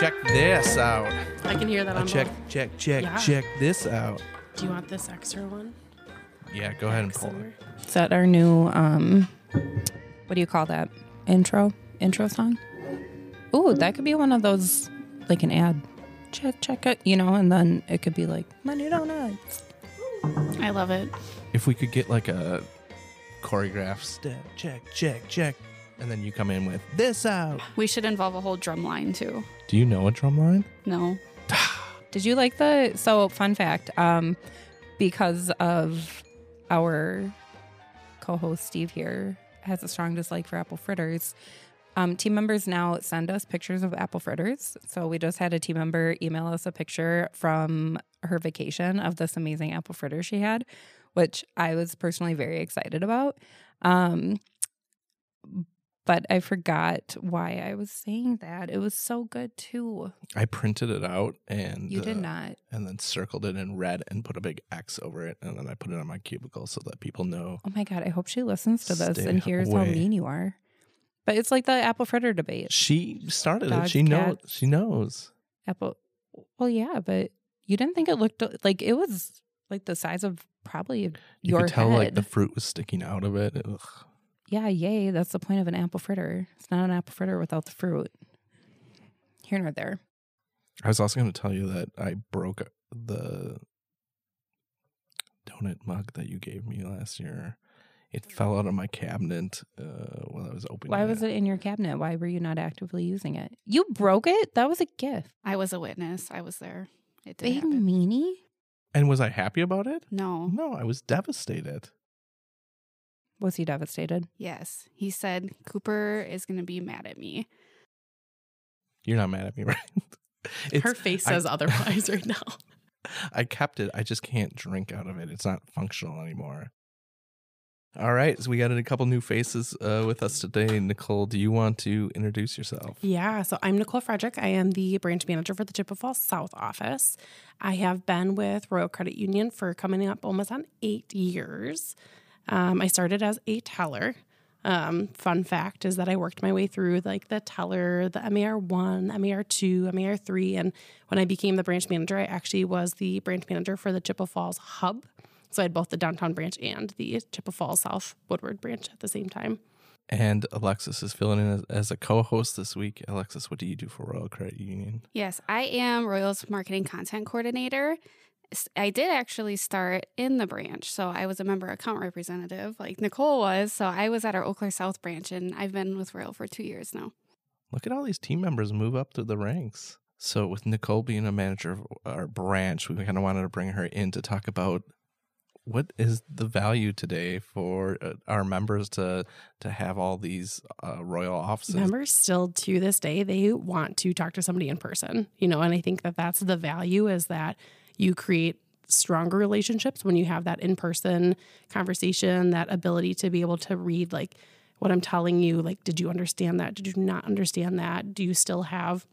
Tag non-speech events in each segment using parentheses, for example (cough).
check this out. I can hear that on check, both. check, check, Yeah. check this out. Do you want this extra one? Yeah, go ahead and pull it. Somewhere? That our new um what do you call that? Intro? Intro song? Ooh, that could be one of those like an ad. Check, check it, you know, and then it could be like money donuts. I love it. If we could get like a choreographed step, check, check, check, and then you come in with this out. We should involve a whole drum line too. Do you know a drum line? No. Did you like the so fun fact, um, because of our co-host Steve here has a strong dislike for apple fritters. Um, team members now send us pictures of apple fritters. So we just had a team member email us a picture from her vacation of this amazing apple fritter she had, which I was personally very excited about. Um, but I forgot why I was saying that. It was so good too. I printed it out and You did uh, not. and then circled it in red and put a big X over it, and then I put it on my cubicle so that people know. Oh my god, I hope she listens to this and hears how mean you are. But it's like the apple fritter debate. She started it. Dogs, She knows. She knows. Apple Well, yeah, but you didn't think it looked like it was like the size of probably You your could tell head. like the fruit was sticking out of it. Ugh. Yeah, yay, that's the point of an apple fritter. It's not an apple fritter without the fruit. Here nor there. I was also going to tell you that I broke the donut mug that you gave me last year. It fell out of my cabinet uh, while I was opening. It. Why was it in your cabinet? Why were you not actively using it? You broke it? That was a gift. I was a witness. I was there. It did Big happen. meanie? And was I happy about it? No. No, I was devastated. Was he devastated? Yes. He said Cooper is going to be mad at me. You're not mad at me, (laughs) right? It's- Her face I- says otherwise right now. (laughs) I kept it. I just can't drink out of it. It's not functional anymore. All right, so we got a couple new faces uh, with us today. Nicole, do you want to introduce yourself? Yeah, so I'm Nicole Frederick. I am the branch manager for the Chippewa Falls South office. I have been with Royal Credit Union for coming up almost on eight years. Um, I started as a teller. Um, fun fact is that I worked my way through like the teller, the MAR one, MAR two, MAR three, and when I became the branch manager, I actually was the branch manager for the Chippewa Falls hub. So I had both the downtown branch and the Chippewa Falls South Woodward branch at the same time. And Alexis is filling in as, as a co-host this week. Alexis, what do you do for Royal Credit Union? Yes, I am Royals marketing content coordinator. S- I did actually start in the branch. So I was a member account representative like Nicole was. So I was at our Eau Claire South branch and I've been with Royal for two years now. Look at all these team members move up through the ranks. So with Nicole being a manager of our branch, we kind of wanted to bring her in to talk about what is the value today for uh, our members to to have all these uh, royal offices. members still to this day they want to talk to somebody in person you know and i think that that's the value is that you create stronger relationships when you have that in-person conversation that ability to be able to read like what i'm telling you like did you understand that? Did you not understand that? Do you still have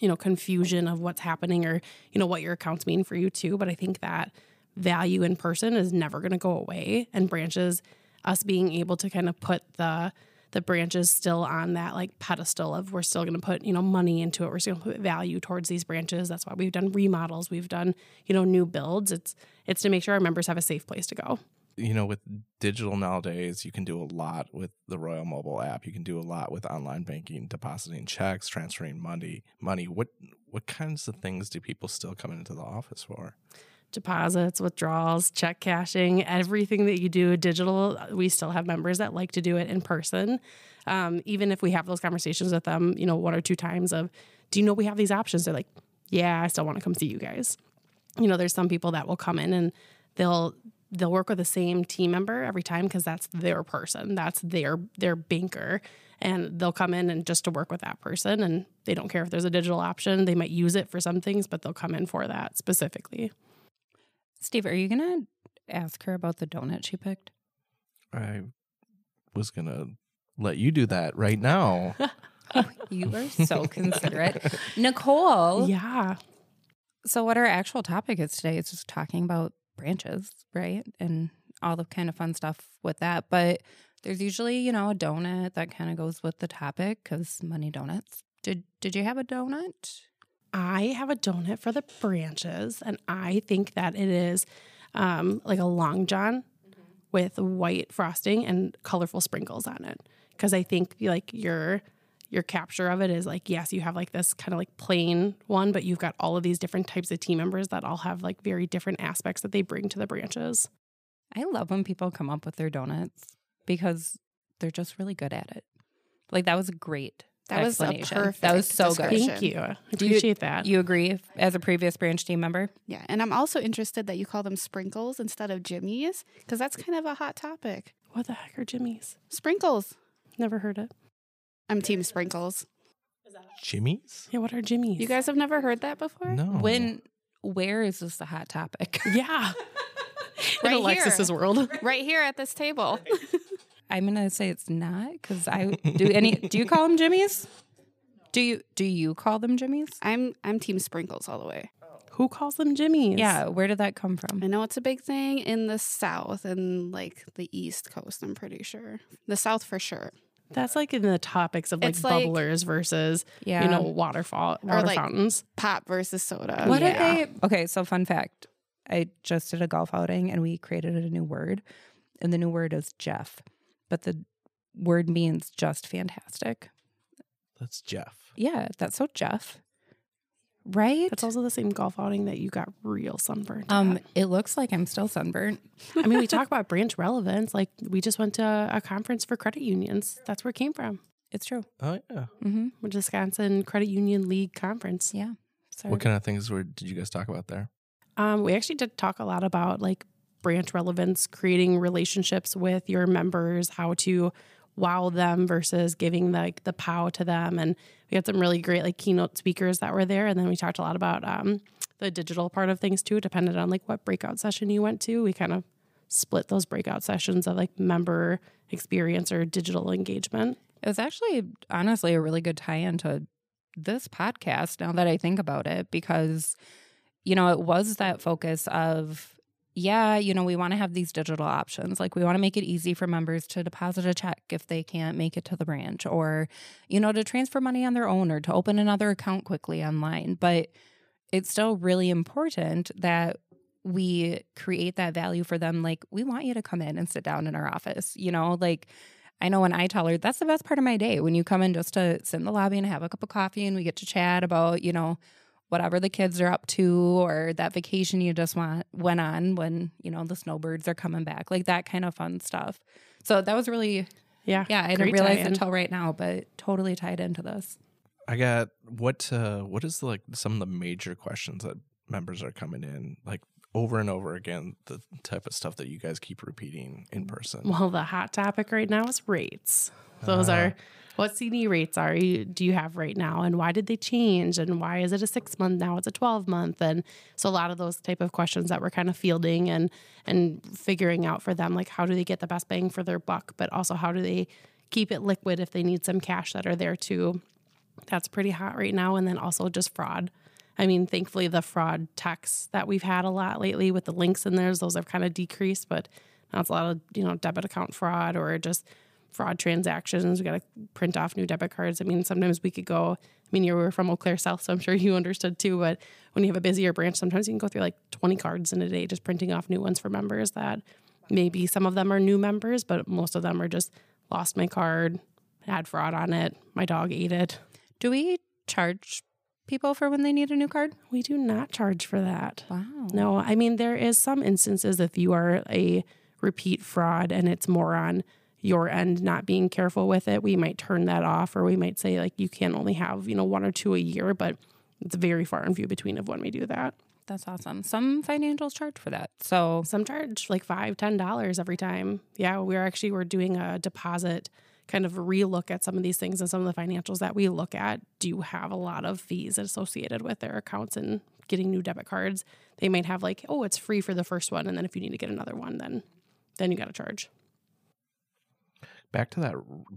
you know confusion of what's happening or you know what your accounts mean for you too? But i think that value in person is never going to go away and branches us being able to kind of put the the branches still on that like pedestal of we're still going to put you know money into it we're still going to put value towards these branches that's why we've done remodels we've done you know new builds it's it's to make sure our members have a safe place to go you know, with digital nowadays, you can do a lot with the Royal Mobile app. You can do a lot with online banking, depositing checks, transferring money. Money. What what kinds of things do people still come into the office for? Deposits withdrawals check cashing everything that you do digital we still have members that like to do it in person. Um, even if we have those conversations with them you know one or two times of do you know we have these options? They're like yeah i still want to come see you guys. You know there's some people that will come in and they'll they'll work with the same team member every time because that's their person that's their their banker. And they'll come in and just to work with that person and they don't care if there's a digital option they might use it for some things but they'll come in for that specifically Steve, are you gonna ask her about the donut she picked? I was gonna let you do that right now. (laughs) Oh, you are so considerate. (laughs) Nicole. yeah So what our actual topic is today is just talking about branches, right? And all the kind of fun stuff with that. But there's usually, you know, a donut that kind of goes with the topic because money donuts. Did Did you have a donut? I have a donut for the branches, and I think that it is um, like a long john with white frosting and colorful sprinkles on it. Because I think like your your capture of it is like yes, you have like this kind of like plain one, but you've got all of these different types of team members that all have like very different aspects that they bring to the branches. I love when people come up with their donuts because they're just really good at it. Like that was a great That was a explanation. that was so good. Thank you. I Do you- appreciate that. You agree as a previous branch team member? Yeah, and I'm also interested that you call them sprinkles instead of jimmies because that's kind of a hot topic. what the heck are jimmies? Sprinkles. Never heard it. I'm team sprinkles. Jimmies? Yeah, what are jimmies? You guys have never heard that before? No. When where is this a hot topic? Yeah. (laughs) In Right Alexis's here. world. Right here at this table. (laughs) I'm gonna say it's not because I do any. Do you call them Jimmys? Do you do you call them Jimmys? I'm I'm team sprinkles all the way. Who calls them Jimmy's? Yeah. Where did that come from? I know it's a big thing in the south and like the east coast, I'm pretty sure. The south for sure. That's like in the topics of like It's like- bubblers versus Yeah. you know waterfall water like- fountains. Pop versus soda. What Yeah. did they? Okay, so fun fact: I just did a golf outing and we created a new word, and the new word is Jeff, but the word means just fantastic. That's Jeff. Yeah, that's so Jeff, right? That's also the same golf outing that you got real sunburned. um, at. it looks like I'm still sunburnt. I mean, we talk (laughs) about branch relevance. Like we just went to a conference for credit unions. That's where it came from. It's true. Oh yeah. Mm-hmm. Wisconsin Credit Union League Conference. Yeah. Sorry. What kind of things were did you guys talk about there? Um, we actually did talk a lot about like branch relevance, creating relationships with your members, how to wow them versus giving like the pow to them. And we had some really great like keynote speakers that were there. And then we talked a lot about um, the digital part of things too, depended on like what breakout session you went to. We kind of split those breakout sessions of like member experience or digital engagement. It was actually honestly a really good tie into this podcast now that I think about it because, you know, it was that focus of, yeah, you know, we want to have these digital options. Like we want to make it easy for members to deposit a check if they can't make it to the branch or, you know, to transfer money on their own or to open another account quickly online. But it's still really important that we create that value for them. Like, we want you to come in and sit down in our office, you know, like, I know when I tell her that's the best part of my day when you come in just to sit in the lobby and have a cup of coffee and we get to chat about, you know, whatever the kids are up to or that vacation you just want went on when, you know, the snowbirds are coming back. Like that kind of fun stuff. So that was really Yeah. yeah, I didn't realize tie-in. until right now, but totally tied into this. I got what uh what is like some of the major questions that members are coming in like over and over again the type of stuff that you guys keep repeating in person. Well, the hot topic right now is rates. Those Ah. are what CD rates are you do you have right now, and why did they change, and why is it a six month now? It's a twelve month, and so a lot of those type of questions that we're kind of fielding and and figuring out for them, like how do they get the best bang for their buck, but also how do they keep it liquid if they need some cash that are there too. That's pretty hot right now, and then also just fraud. I mean, thankfully, the fraud texts that we've had a lot lately with the links in theirs, those have kind of decreased, but now it's a lot of, you know, debit account fraud or just fraud transactions. We got to print off new debit cards. I mean, sometimes we could go, I mean, you were from Eau Claire South, so I'm sure you understood too, but when you have a busier branch, sometimes you can go through like 20 cards in a day just printing off new ones for members that maybe some of them are new members, but most of them are just lost my card, had fraud on it, my dog ate it. Do we charge people for when they need a new card? We do not charge for that. Wow. No, I mean there is some instances if you are a repeat fraud and it's more on your end not being careful with it, we might turn that off or we might say like you can only have, you know, one or two a year, but it's very far and few between of when we do that. That's awesome. Some financials charge for that. So Some charge like five, ten dollars every time. Yeah, we're actually we're doing a deposit kind of relook at some of these things and some of the financials that we look at do have a lot of fees associated with their accounts and getting new debit cards. They might have like, oh, it's free for the first one, and then if you need to get another one, then then you got to charge. Back to that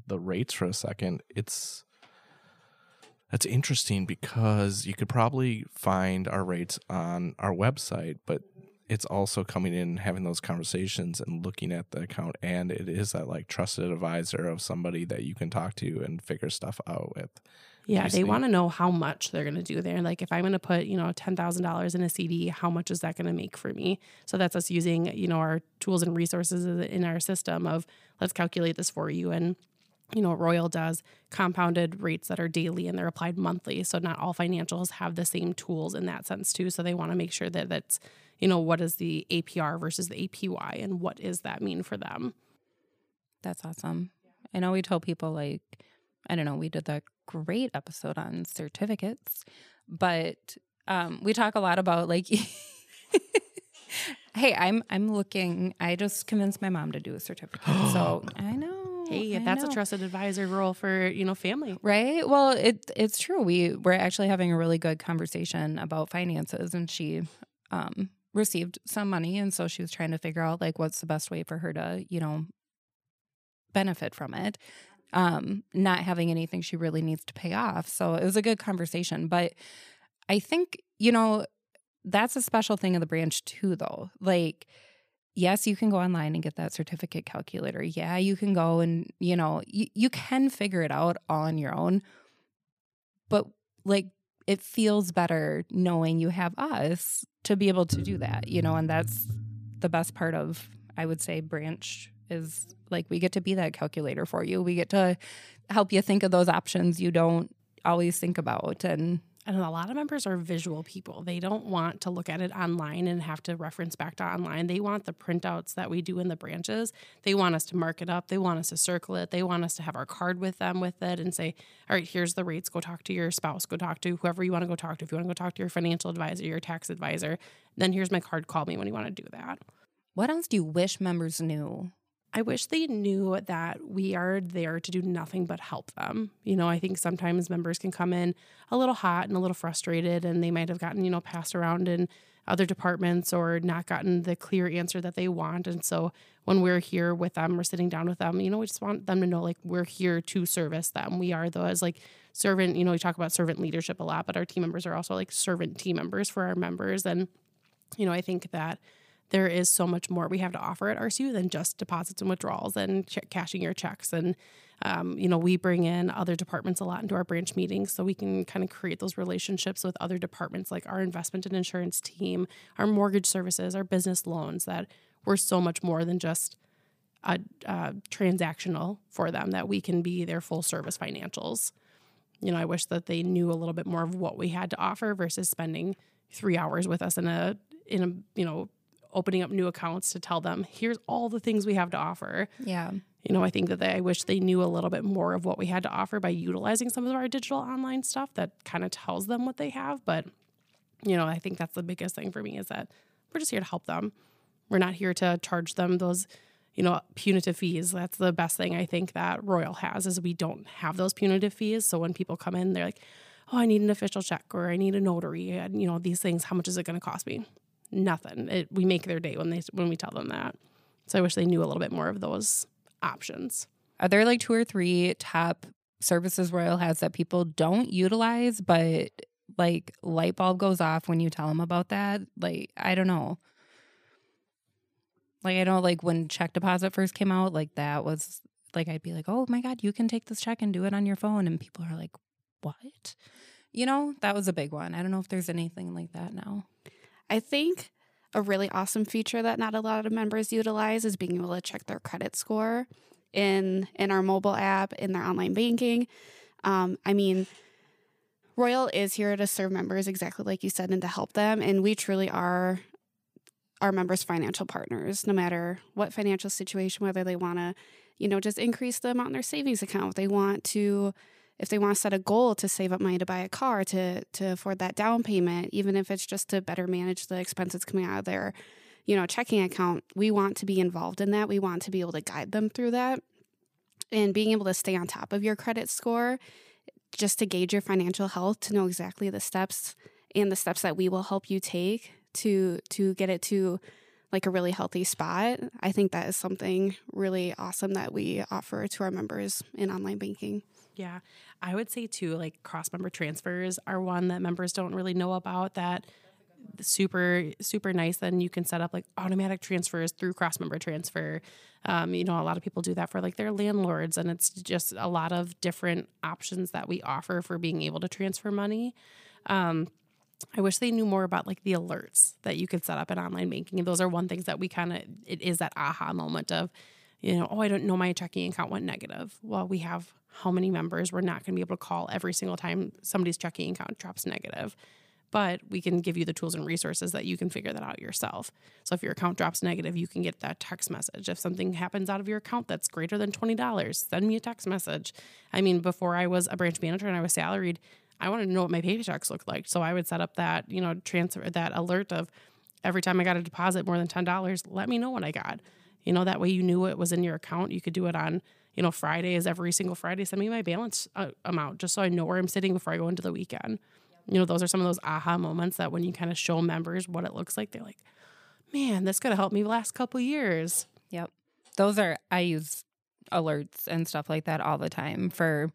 the rates for a second. It's that's interesting because you could probably find our rates on our website, but it's also coming in having those conversations and looking at the account and it is that like trusted advisor of somebody that you can talk to and figure stuff out with Yeah, they want to know how much they're going to do there. Like if I'm going to put, you know, $10,000 in a CD, how much is that going to make for me? So that's us using, you know, our tools and resources in our system of let's calculate this for you and you know, Royal does compounded rates that are daily and they're applied monthly. So not all financials have the same tools in that sense too. So they want to make sure that that's, you know, what is the APR versus the APY and what does that mean for them? That's awesome. I know we tell people like I don't know, we did that great episode on certificates, but um we talk a lot about like (laughs) Hey, I'm I'm looking I just convinced my mom to do a certificate. so (gasps) I know. Hey, I that's know. a trusted advisor role for, you know, family. Right. Well, it it's true. We we're actually having a really good conversation about finances, and she um, received some money, and so she was trying to figure out like what's the best way for her to you know benefit from it, um, not having anything she really needs to pay off. So it was a good conversation, but I think you know that's a special thing of the branch too, though. Like yes, you can go online and get that certificate calculator. Yeah, you can go and, you know, you, you can figure it out all on your own. But like it feels better knowing you have us to be able to do that, you know, and that's the best part of I would say branch is like we get to be that calculator for you. We get to help you think of those options you don't always think about and And a lot of members are visual people. They don't want to look at it online and have to reference back to online. They want the printouts that we do in the branches. They want us to mark it up. They want us to circle it. They want us to have our card with them with it and say, all right, here's the rates. Go talk to your spouse. Go talk to whoever you want to go talk to. If you want to go talk to your financial advisor, your tax advisor, then here's my card. Call me when you want to do that. what else do you wish members knew? I wish they knew that we are there to do nothing but help them. You know, I think sometimes members can come in a little hot and a little frustrated, and they might have gotten, you know, passed around in other departments or not gotten the clear answer that they want. And so when we're here with them or sitting down with them, you know, we just want them to know like we're here to service them. We are those like servant, you know, we talk about servant leadership a lot, but our team members are also like servant team members for our members. And, you know, I think that there is so much more we have to offer at RCU than just deposits and withdrawals and ch- cashing your checks. And, um, you know, we bring in other departments a lot into our branch meetings so we can kind of create those relationships with other departments like our investment and insurance team, our mortgage services, our business loans, that we're so much more than just a, uh, transactional for them, that we can be their full service financials. You know, I wish that they knew a little bit more of what we had to offer versus spending three hours with us in a, in a, you know, opening up new accounts to tell them here's all the things we have to offer. Yeah. you know i think that they, i wish they knew a little bit more of what we had to offer by utilizing some of our digital online stuff that kind of tells them what they have but you know i think that's the biggest thing for me is that we're just here to help them. We're not here to charge them those you know punitive fees. That's the best thing i think that royal has is we don't have those punitive fees. So when people come in they're like oh i need an official check or i need a notary and you know these things how much is it going to cost me nothing it, we make their day when they when we tell them that so i wish they knew a little bit more of those options Are there like two or three top services Royal has that people don't utilize, but like light bulb goes off when you tell them about that? Like, I don't know. Like, I know, like when check deposit first came out, like that was like, I'd be like, oh my God, you can take this check and do it on your phone. And people are like, what? You know, that was a big one. I don't know if there's anything like that now. I think a really awesome feature that not a lot of members utilize is being able to check their credit score in in our mobile app in their online banking. Um, I mean, Royal is here to serve members exactly like you said and to help them, and we truly are our members' financial partners. No matter what financial situation, whether they want to, you know, just increase the amount in their savings account, they want to if they want to set a goal to save up money to buy a car to to afford that down payment even if it's just to better manage the expenses coming out of their you know checking account we want to be involved in that. We want to be able to guide them through that. And being able to stay on top of your credit score just to gauge your financial health to know exactly the steps and the steps that we will help you take to to get it to like a really healthy spot i think that is something really awesome that we offer to our members in online banking Yeah. I would say too, like cross member transfers are one that members don't really know about that super super nice then you can set up like automatic transfers through cross member transfer um, you know a lot of people do that for like their landlords and it's just a lot of different options that we offer for being able to transfer money um, I wish they knew more about like the alerts that you could set up in online banking. And those are one things that we kind of it is that aha moment of, you know, oh, I don't know my checking account went negative. Well, we have how many members we're not going to be able to call every single time somebody's checking account drops negative. But we can give you the tools and resources that you can figure that out yourself. So if your account drops negative, you can get that text message. If something happens out of your account that's greater than $20, send me a text message. I mean, before I was a branch manager and I was salaried, I wanted to know what my paychecks looked like. So I would set up that, you know, transfer that alert of every time I got a deposit more than $10, let me know what I got. You know, that way you knew it was in your account. You could do it on, you know, Fridays, every single Friday. Send me my balance uh, amount just so I know where I'm sitting before I go into the weekend. You know, those are some of those aha moments that when you kind of show members what it looks like, they're like, man, this could have helped me the last couple years. Yep. Those are, I use alerts and stuff like that all the time for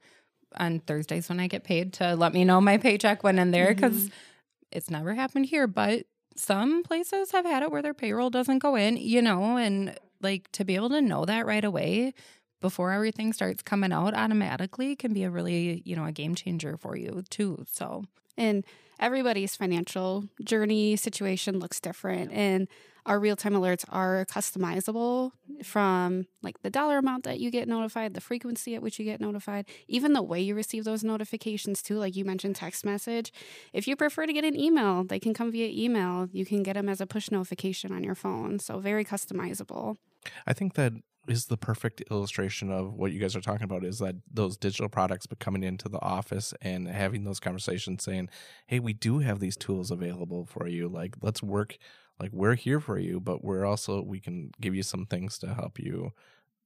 on Thursdays when I get paid to let me know my paycheck went in there because mm-hmm. it's never happened here, but some places have had it where their payroll doesn't go in, you know, and like to be able to know that right away before everything starts coming out automatically can be a really, you know, a game changer for you too. So, and everybody's financial journey situation looks different. And our real time alerts are customizable from like the dollar amount that you get notified, the frequency at which you get notified, even the way you receive those notifications too. Like you mentioned, text message. If you prefer to get an email, they can come via email. You can get them as a push notification on your phone. So very customizable. I think that is the perfect illustration of what you guys are talking about is that those digital products but coming into the office and having those conversations saying hey we do have these tools available for you. Like let's work like we're here for you but we're also we can give you some things to help you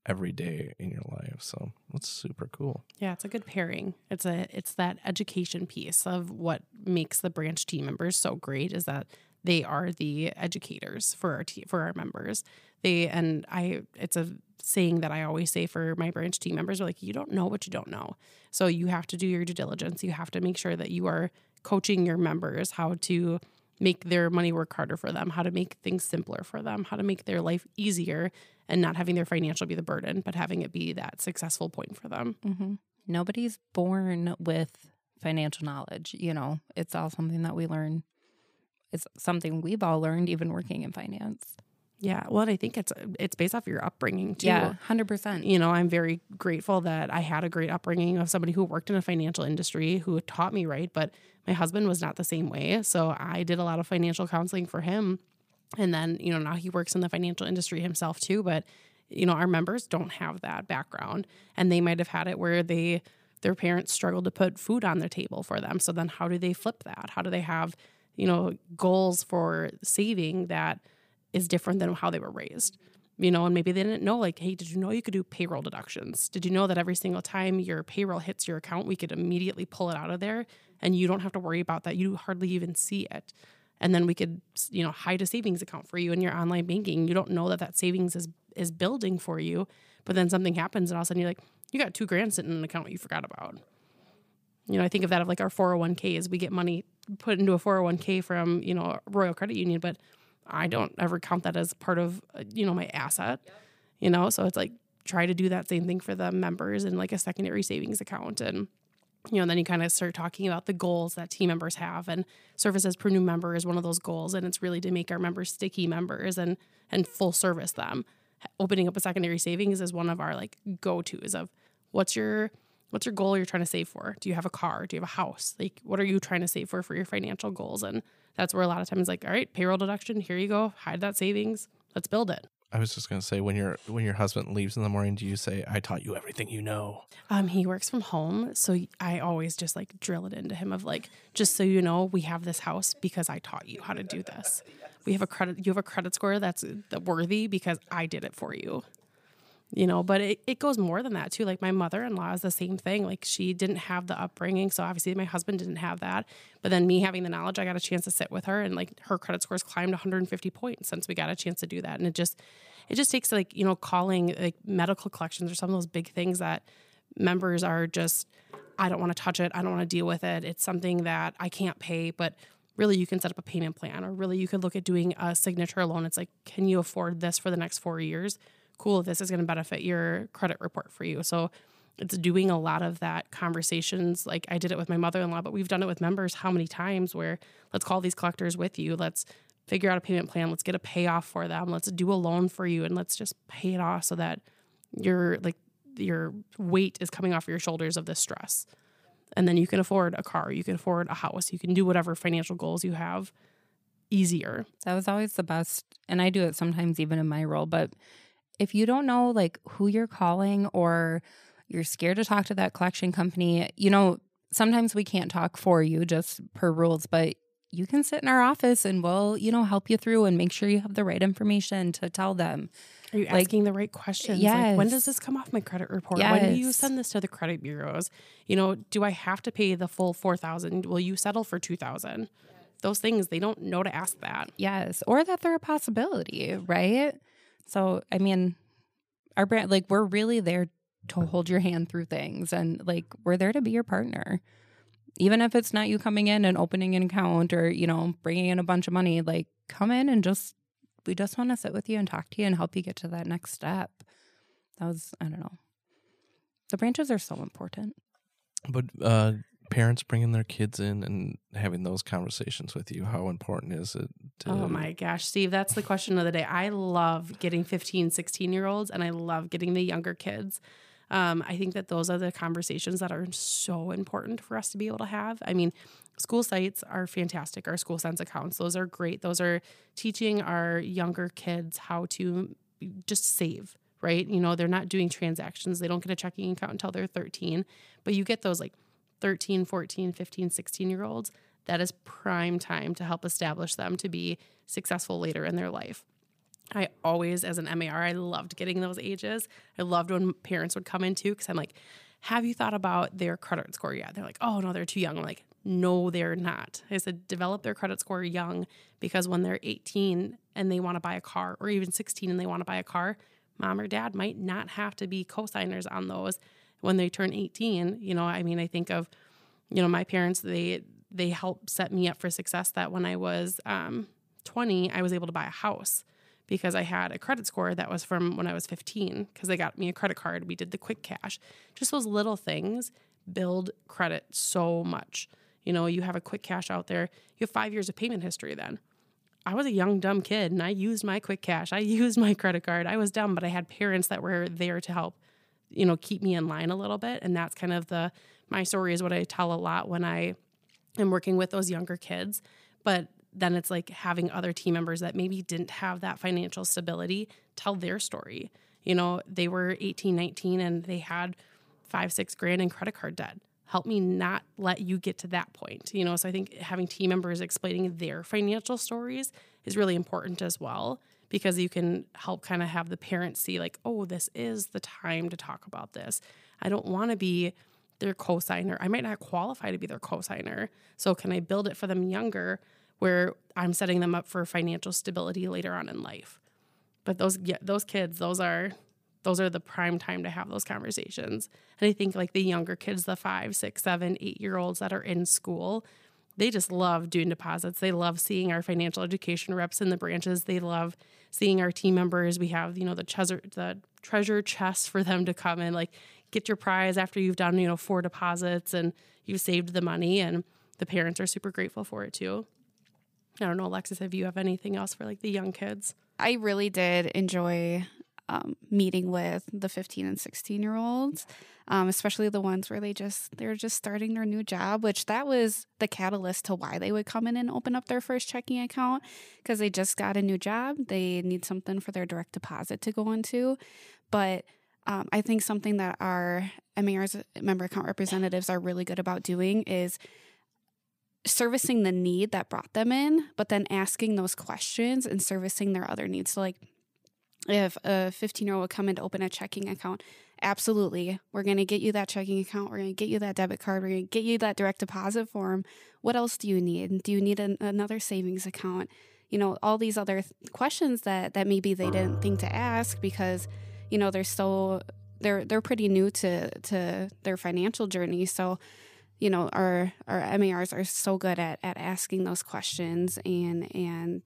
every day in your life. So that's super cool. Yeah it's a good pairing. It's a it's that education piece of what makes the branch team members so great is that they are the educators for our te- for our members. They and i it's a saying that i always say for my branch team members are like you don't know what you don't know so you have to do your due diligence you have to make sure that you are coaching your members how to make their money work harder for them, how to make things simpler for them, how to make their life easier and not having their financial be the burden, but having it be that successful point for them. Mm-hmm. Nobody's born with financial knowledge. You know, it's all something that we learn. It's something we've all learned, even working in finance. Yeah, well, I think it's it's based off your upbringing too. Yeah, hundred percent. You know, I'm very grateful that I had a great upbringing of somebody who worked in a financial industry who taught me right. But my husband was not the same way, so I did a lot of financial counseling for him, and then you know now he works in the financial industry himself too. But you know, our members don't have that background, and they might have had it where they their parents struggled to put food on their table for them. So then, how do they flip that? How do they have you know goals for saving that? Is different than how they were raised. You know, and maybe they didn't know, like, hey, did you know you could do payroll deductions? Did you know that every single time your payroll hits your account, we could immediately pull it out of there and you don't have to worry about that? You hardly even see it. And then we could, you know, hide a savings account for you in your online banking. You don't know that that savings is is building for you, but then something happens and all of a sudden you're like, you got two grand sitting in an account you forgot about. You know, I think of that of like our 401ks. We get money put into a 401k from, you know, Royal Credit Union, but I don't ever count that as part of uh, you know my asset. You know, so it's like try to do that same thing for the members in like a secondary savings account and you know then you kind of start talking about the goals that team members have. And services per new member is one of those goals and it's really to make our members sticky members and and full service them. Opening up a secondary savings is one of our like go-to's of what's your what's your goal you're trying to save for do you have a car do you have a house like what are you trying to save for for your financial goals and that's where a lot of times like all right payroll deduction here you go hide that savings let's build it I was just gonna say when your when your husband leaves in the morning, do you say, "I taught you everything you know"? Um, he works from home, so I always just like drill it into him of like, just so you know, we have this house because I taught you how to do this. We have a credit. You have a credit score that's worthy because I did it for you you know but it, it goes more than that too. Like my mother-in-law is the same thing. Like she didn't have the upbringing so obviously my husband didn't have that. But then me having the knowledge i got a chance to sit with her and like her credit scores climbed 150 points since we got a chance to do that. And it just it just takes like you know calling like medical collections or some of those big things that members are just i don't want to touch it. I don't want to deal with it. It's something that i can't pay. But really you can set up a payment plan or really you could look at doing a signature loan. It's like, can you afford this for the next four years? Cool, this is going to benefit your credit report for you. So it's doing a lot of that conversations. Like I did it with my mother in law, but we've done it with members how many times where let's call these collectors with you. Let's figure out a payment plan. Let's get a payoff for them. Let's do a loan for you and let's just pay it off so that your like your weight is coming off your shoulders of this stress. And then you can afford a car, you can afford a house, you can do whatever financial goals you have easier. That was always the best. And I do it sometimes even in my role. But if you don't know like who you're calling or you're scared to talk to that collection company, you know, sometimes we can't talk for you just per rules, but you can sit in our office and we'll, you know, help you through and make sure you have the right information to tell them. Are you Like- asking the right questions? Like, when does this come off my credit report? When do you send this to the credit bureaus? You know, do I have to pay the full four thousand? Will you settle for two thousand? Those things they don't know to ask that. Yes, or that they're a possibility, right? So, I mean, our brand, like, we're really there to hold your hand through things and, like, we're there to be your partner. Even if it's not you coming in and opening an account or, you know, bringing in a bunch of money, like, come in and just, we just want to sit with you and talk to you and help you get to that next step. That was, I don't know. The branches are so important. But uh, parents bringing their kids in and having those conversations with you, how important is it? To, Oh my gosh, Steve, that's the question of the day. I love getting 15, 16 year olds and I love getting the younger kids. Um, I think that those are the conversations that are so important for us to be able to have. I mean, school sites are fantastic. Our school sense accounts, those are great. Those are teaching our younger kids how to just save, right? You know, they're not doing transactions. They don't get a checking account until they're 13, but you get those like 13, 14, 15, 16 year olds. That is prime time to help establish them to be successful later in their life. I always, as an MAR, I loved getting those ages. I loved when parents would come in too, because I'm like, have you thought about their credit score yet? They're like, oh, no, they're too young. I'm like, no, they're not. I said, develop their credit score young because when they're 18 and they want to buy a car, or even 16 and they want to buy a car, mom or dad might not have to be co-signers on those when they turn 18. You know, I mean, I think of, you know, my parents, they, they helped set me up for success that when I was um, 20, I was able to buy a house because I had a credit score that was from when I was 15 because they got me a credit card. We did the quick cash. Just those little things build credit so much. You know, you have a quick cash out there, you have five years of payment history then. I was a young, dumb kid and I used my quick cash. I (laughs) used my credit card. I was dumb, but I had parents that were there to help, you know, keep me in line a little bit. And that's kind of the, my story is what I tell a lot when I am working with those younger kids. But then it's like having other team members that maybe didn't have that financial stability tell their story. You know, they were 18, 19 and they had five, six grand in credit card debt. Help me not let you get to that point. You know, so I think having team members explaining their financial stories is really important as well because you can help kind of have the parents see, like, oh, this is the time to talk about this. I don't want to be their cosigner. I might not qualify to be their cosigner. So can I build it for them younger where I'm setting them up for financial stability later on in life? But those yeah, those kids, those are those are the prime time to have those conversations. And I think like the younger kids, the five, six, seven, eight year olds that are in school, they just love doing deposits. They love seeing our financial education reps in the branches. They love seeing our team members. We have, you know, the treasure the treasure chest for them to come and like get your prize after you've done, you know, four deposits and you've saved the money and the parents are super grateful for it too. I don't know, Alexis, if you have anything else for like the young kids. I really did enjoy um, meeting with the 15 and 16 year olds, um, especially the ones where they just they're just starting their new job, which that was the catalyst to why they would come in and open up their first checking account because they just got a new job. They need something for their direct deposit to go into, but um, I think something that our MAR's member account representatives are really good about doing is servicing the need that brought them in, but then asking those questions and servicing their other needs. So, like, if a 15 year old would come in to open a checking account, absolutely, we're going to get you that checking account. We're going to get you that debit card. We're going to get you that direct deposit form. What else do you need? Do you need an, another savings account? You know, all these other th- questions that that maybe they didn't think to ask because, you know, they're so they're they're pretty new to to their financial journey. So, you know our our MARs are so good at at asking those questions and and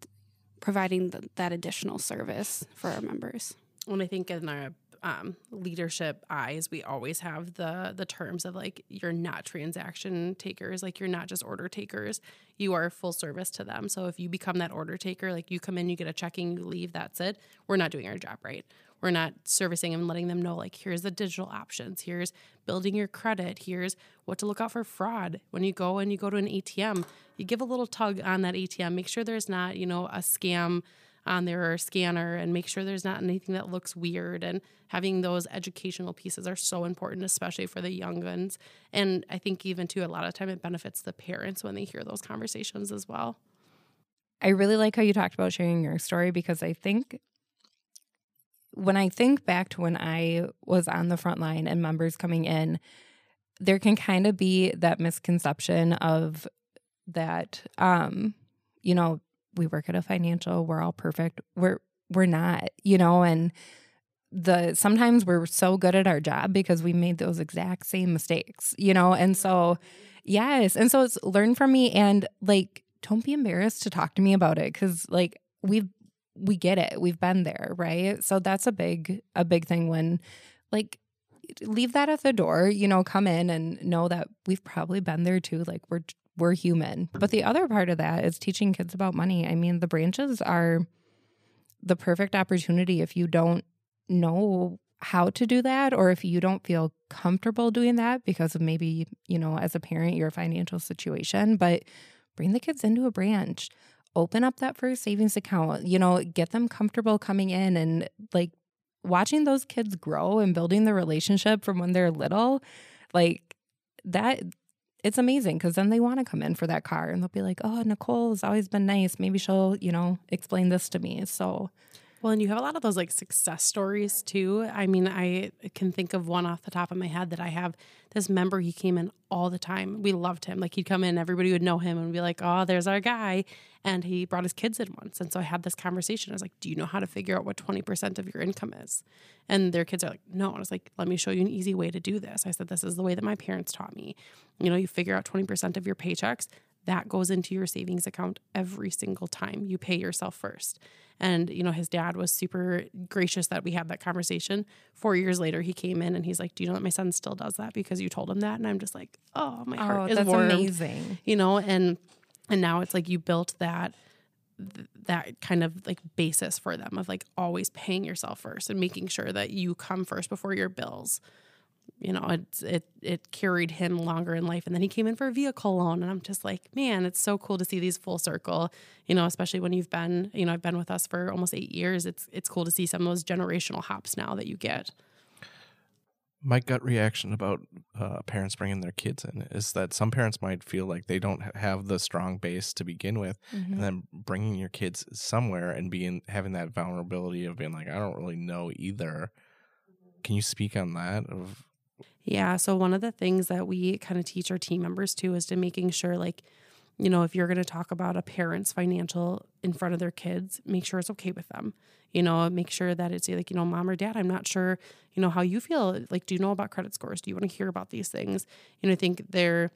providing th- that additional service for our members. And I think in our um, leadership eyes, we always have the the terms of like you're not transaction takers, like you're not just order takers. You are full service to them. So if you become that order taker, like you come in, you get a checking, you leave, that's it. We're not doing our job right. We're not servicing and letting them know like here's the digital options, here's building your credit, here's what to look out for fraud. When you go and you go to an ATM, you give a little tug on that ATM, make sure there's not, you know, a scam on their scanner and make sure there's not anything that looks weird. And having those educational pieces are so important especially for the young ones. And i think even too a lot of time it benefits the parents when they hear those conversations as well. I really like how you talked about sharing your story because I think when I think back to when I was on the front line and members coming in, there can kind of be that misconception of that um you know we work at a financial we're all perfect we're we're not you know and the sometimes we're so good at our job because we made those exact same mistakes you know and so yes and so it's learn from me and like don't be embarrassed to talk to me about it because like we've we get it. We've been there right? So that's a big a big thing when like leave that at the door you know come in and know that we've probably been there too like we're we're human. But the other part of that is teaching kids about money. I mean the branches are the perfect opportunity if you don't know how to do that or if you don't feel comfortable doing that because of maybe you know as a parent your financial situation but bring the kids into a branch open up that first savings account you know get them comfortable coming in and like watching those kids grow and building the relationship from when they're little like that it's amazing because then they want to come in for that car and they'll be like oh nicole has always been nice. Maybe she'll you know explain this to me. So Well, and you have a lot of those like success stories too. I mean, I can think of one off the top of my head that I have this member, he came in all the time. We loved him. Like he'd come in, everybody would know him and be like, oh, there's our guy. And he brought his kids in once. And so I had this conversation. I was like, do you know how to figure out what 20% of your income is? And their kids are like, no. And I was like, let me show you an easy way to do this. I said, this is the way that my parents taught me. You know, you figure out 20% of your paychecks that goes into your savings account every single time you pay yourself first. And, you know, his dad was super gracious that we had that conversation. Four years later, he came in and he's like, Do you know that my son still does that because you told him that? And I'm just like, Oh, my heart oh is that's warmed," amazing You know, and and now it's like you built that that kind of like basis for them of like always paying yourself first and making sure that you come first before your bills you know, it's it it carried him longer in life. And then he came in for a vehicle loan. And I'm just like, man, it's so cool to see these full circle, you know, especially when you've been, you know, I've been with us for almost eight years. It's it's cool to see some of those generational hops now that you get. My gut reaction about uh, parents bringing their kids in is that some parents might feel like they don't have the strong base to begin with, and then bringing your kids somewhere and being having that vulnerability of being like, I don't really know either. Can you speak on that? Of Yeah. So one of the things that we kind of teach our team members too is to making sure like, you know, if you're going to talk about a parent's financial in front of their kids, make sure it's okay with them. You know, make sure that it's like, you know, mom or dad, I'm not sure, you know, how you feel. Like, do you know about credit scores? Do you want to hear about these things? You know, I think there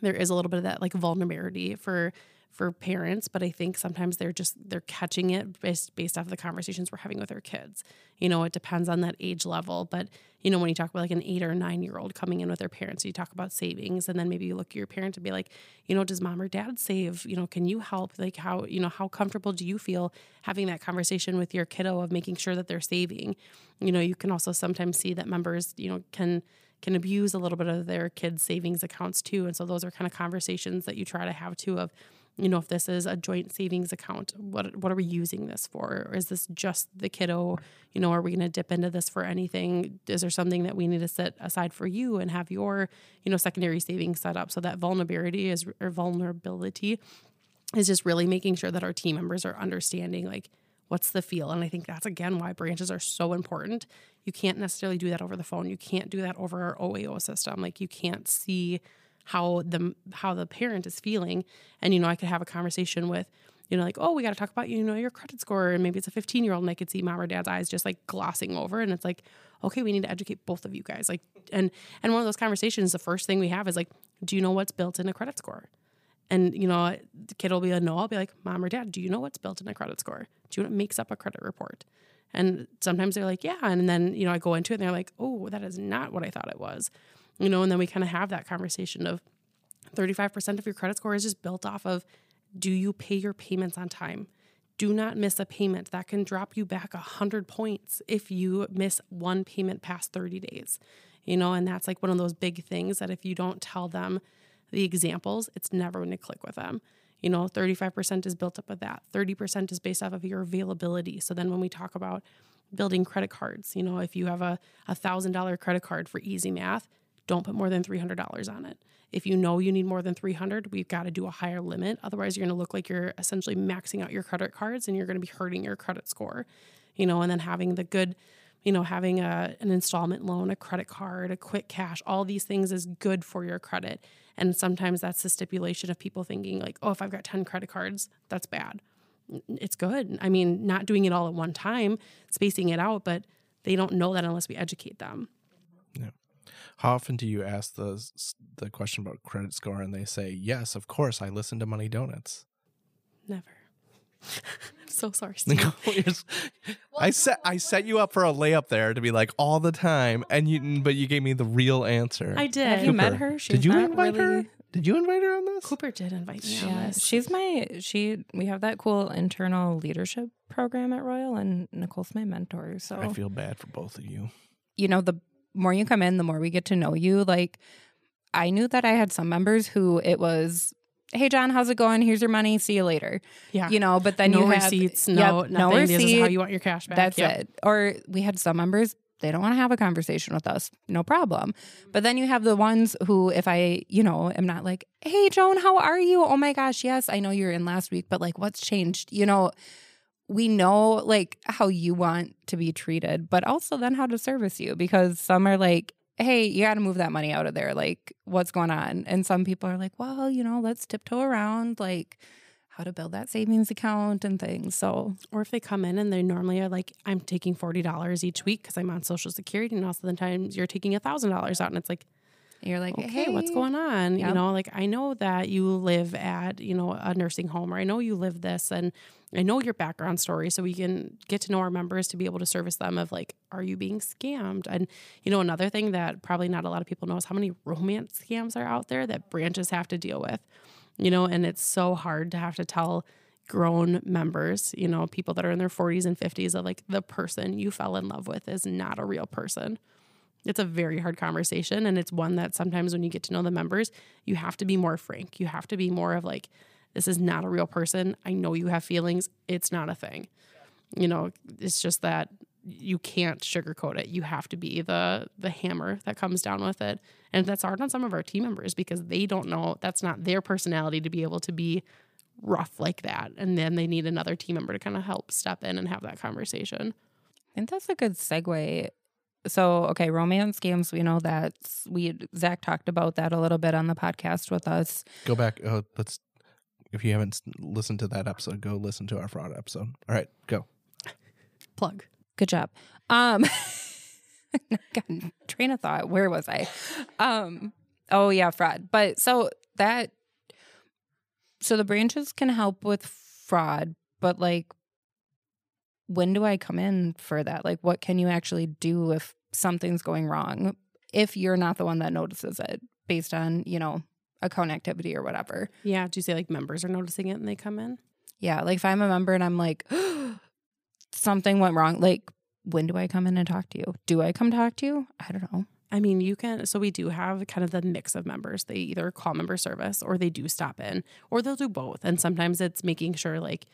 there is a little bit of that like vulnerability for for parents but i think sometimes they're just they're catching it based based off of the conversations we're having with our kids. You know it depends on that age level but you know when you talk about like an eight or nine year old coming in with their parents you talk about savings and then maybe you look at your parent and be like you know does mom or dad save? You know can you help? Like how you know how comfortable do you feel having that conversation with your kiddo of making sure that they're saving? You know you can also sometimes see that members you know can can abuse a little bit of their kids' savings accounts too. And so those are kind of conversations that you try to have too of, you know, if this is a joint savings account, what what are we using this for? Or is this just the kiddo? You know, are we going to dip into this for anything? Is there something that we need to set aside for you and have your, you know, secondary savings set up so that vulnerability is or vulnerability is just really making sure that our team members are understanding like what's the feel and i think that's again why branches are so important you can't necessarily do that over the phone you can't do that over our oao system like you can't see how the how the parent is feeling and you know i could have a conversation with you know like oh we got to talk about you know your credit score and maybe it's a 15 year old and i could see mom or dad's eyes just like glossing over and it's like okay we need to educate both of you guys like and and one of those conversations the first thing we have is like Do you know what's built in a credit score? And you know, the kid will be a no. I'll be like, mom or dad, do you know what's built in a credit score? Do you know what makes up a credit report? And sometimes they're like, yeah. And then, you know, I go into it and they're like, oh, that is not what I thought it was. You know, and then we kind of have that conversation of 35% of your credit score is just built off of do you pay your payments on time? Do not miss a payment. That can drop you back 100 points if you miss one payment past 30 days. You know, and that's like one of those big things that if you don't tell them the examples, it's never going to click with them. You know, 35% is built up of that. 30% is based off of your availability. So then when we talk about building credit cards, you know, if you have a $1,000 credit card for easy math, don't put more than $300 on it. If you know you need more than 300, we've got to do a higher limit. Otherwise, you're going to look like you're essentially maxing out your credit cards and you're going to be hurting your credit score. You know, and then having the good you know, having a, an installment loan, a credit card, a quick cash, all these things is good for your credit. And sometimes that's the stipulation of people thinking, like, oh, if I've got 10 credit cards, that's bad. It's good. I mean, not doing it all at one time, spacing it out, but they don't know that unless we educate them. Yeah. How often do you ask the the question about credit score and they say, "Yes, of course, I listen to Money Donuts." Never. I'm (laughs) so sorry, (laughs) Steve. (laughs) I set I set you up for a layup there to be like all the time, and you but you gave me the real answer. I did. Have you met her? She's did you invite really... her? Did you invite her on this? Cooper did invite me. Yeah, she's my she. We have that cool internal leadership program at Royal, and Nicole's my mentor. So I feel bad for both of you. You know, the more you come in, the more we get to know you. Like I knew that I had some members who it was hey John, how's it going? Here's your money. See you later. Yeah. You know, but then no you have receipts, no yep, no receipt. This is how you want your cash back. That's yep. it. Or we had some members they don't want to have a conversation with us. No problem. But then you have the ones who, if I, you know, am not like, hey, Joan, how are you? Oh my gosh, yes, I know you're in last week, but like, what's changed? You know, we know like how you want to be treated, but also then how to service you because some are like, hey, you got to move that money out of there. Like, what's going on? And some people are like, well, you know, let's tiptoe around, like how to build that savings account and things. So, or if they come in and they normally are like, I'm taking $40 each week because I'm on Social Security, and also the times you're taking $1,000 out, and it's like, you're like, okay, hey, what's going on? Yep. You know, like I know that you live at, you know, a nursing home, or I know you live this, and I know your background story, so we can get to know our members to be able to service them. Of like, are you being scammed? And you know, another thing that probably not a lot of people know is how many romance scams are out there that branches have to deal with. You know, and it's so hard to have to tell grown members, you know, people that are in their 40s and 50s of like the person you fell in love with is not a real person. It's a very hard conversation. And it's one that sometimes when you get to know the members, you have to be more frank. You have to be more of like, this is not a real person. I know you have feelings. It's not a thing. You know, it's just that you can't sugarcoat it. You have to be the the hammer that comes down with it. And that's hard on some of our team members because they don't know that's not their personality to be able to be rough like that. And then they need another team member to kind of help step in and have that conversation. I think that's a good segue so okay romance scams we know that we zach talked about that a little bit on the podcast with us. Go back uh, let's if you haven't listened to that episode go listen to our fraud episode. All right go. Plug. Good job. Um (laughs) God, train of thought. Where was i? Um oh yeah fraud. But so that so the branches can help with fraud but like when do I come in for that? Like, what can you actually do if something's going wrong if you're not the one that notices it based on, you know, account activity or whatever? Yeah. Do you say like members are noticing it and they come in? Yeah. Like if I'm a member and I'm like, (gasps) something went wrong, like, when do I come in and talk to you? Do I come talk to you? I don't know. I mean, you can. So we do have kind of the mix of members. They either call member service or they do stop in, or they'll do both. And sometimes it's making sure, like,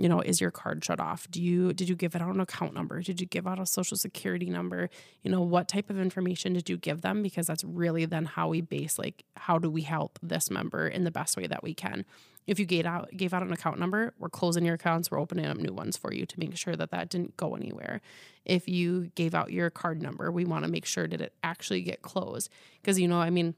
you know, is your card shut off? Do you did you give it out an account number? Did you give out a social security number? You know, what type of information did you give them? Because that's really then how we base like how do we help this member in the best way that we can. If you gave out gave out an account number, we're closing your accounts, we're opening up new ones for you to make sure that that didn't go anywhere. If you gave out your card number, we want to make sure did it actually get closed because you know, I mean,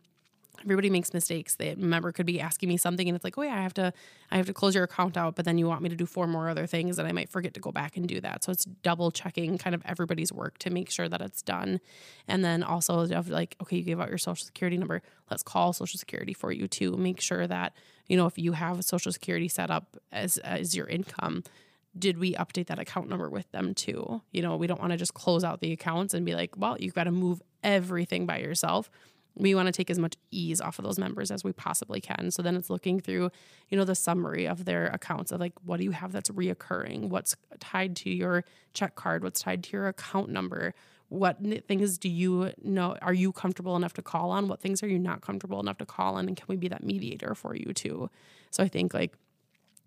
everybody makes mistakes. The member could be asking me something and it's like, oh yeah, I have to I have to close your account out, but then you want me to do four more other things and I might forget to go back and do that. So it's double checking kind of everybody's work to make sure that it's done. And then also like, okay, you gave out your social security number. Let's call social security for you too. Make sure that, you know, if you have a social security set up as as your income, did we update that account number with them too? You know, we don't want to just close out the accounts and be like, well, you've got to move everything by yourself we want to take as much ease off of those members as we possibly can. So then it's looking through, you know, the summary of their accounts of like, what do you have that's reoccurring? What's tied to your check card? What's tied to your account number? What things do you know? Are you comfortable enough to call on? What things are you not comfortable enough to call on? And can we be that mediator for you too? So I think like,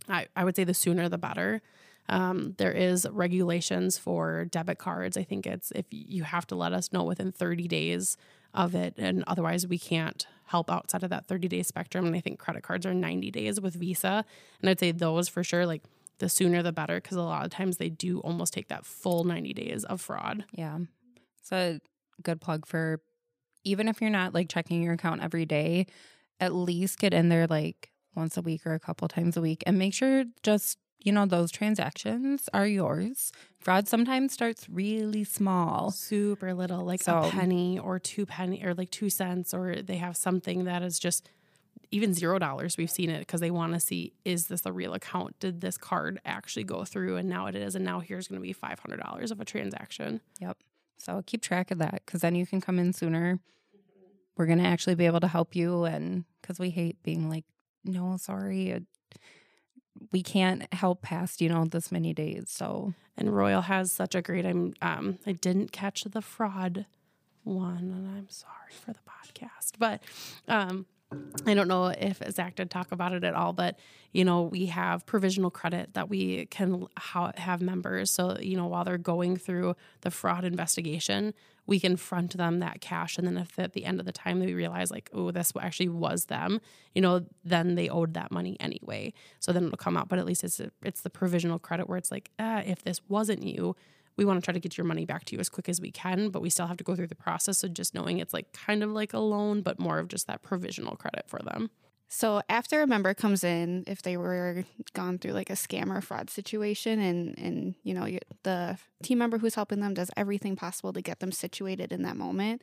I, I would say the sooner the better. Um, there is regulations for debit cards. I think it's if you have to let us know within 30 days of it. And otherwise, we can't help outside of that 30 day spectrum. And I think credit cards are 90 days with Visa. And I'd say those for sure, like the sooner the better, because a lot of times they do almost take that full 90 days of fraud. Yeah. So, good plug for even if you're not like checking your account every day, at least get in there like once a week or a couple times a week and make sure just you know, those transactions are yours. Fraud sometimes starts really small, super little, like so, a penny or two penny or like two cents, or they have something that is just even zero dollars. We've seen it because they want to see is this a real account? Did this card actually go through? And now it is. And now here's going to be five hundred dollars of a transaction. Yep. So keep track of that because then you can come in sooner. We're going to actually be able to help you, and because we hate being like, no, sorry, we can't help past you know this many days so. And royal has such a great i'm um i didn't catch the fraud one and i'm sorry for the podcast but um I don't know if Zach did talk about it at all, but you know we have provisional credit that we can ha- have members. So you know while they're going through the fraud investigation, we can front them that cash, and then if at the end of the time we realize like oh this actually was them, you know then they owed that money anyway. So then it'll come out, but at least it's a, it's the provisional credit where it's like ah, if this wasn't you, we want to try to get your money back to you as quick as we can, but we still have to go through the process. So just knowing it's like kind of like a loan, but more of just that provisional credit for them. So after a member comes in, if they were gone through like a scam or fraud situation, and and you know the team member who's helping them does everything possible to get them situated in that moment,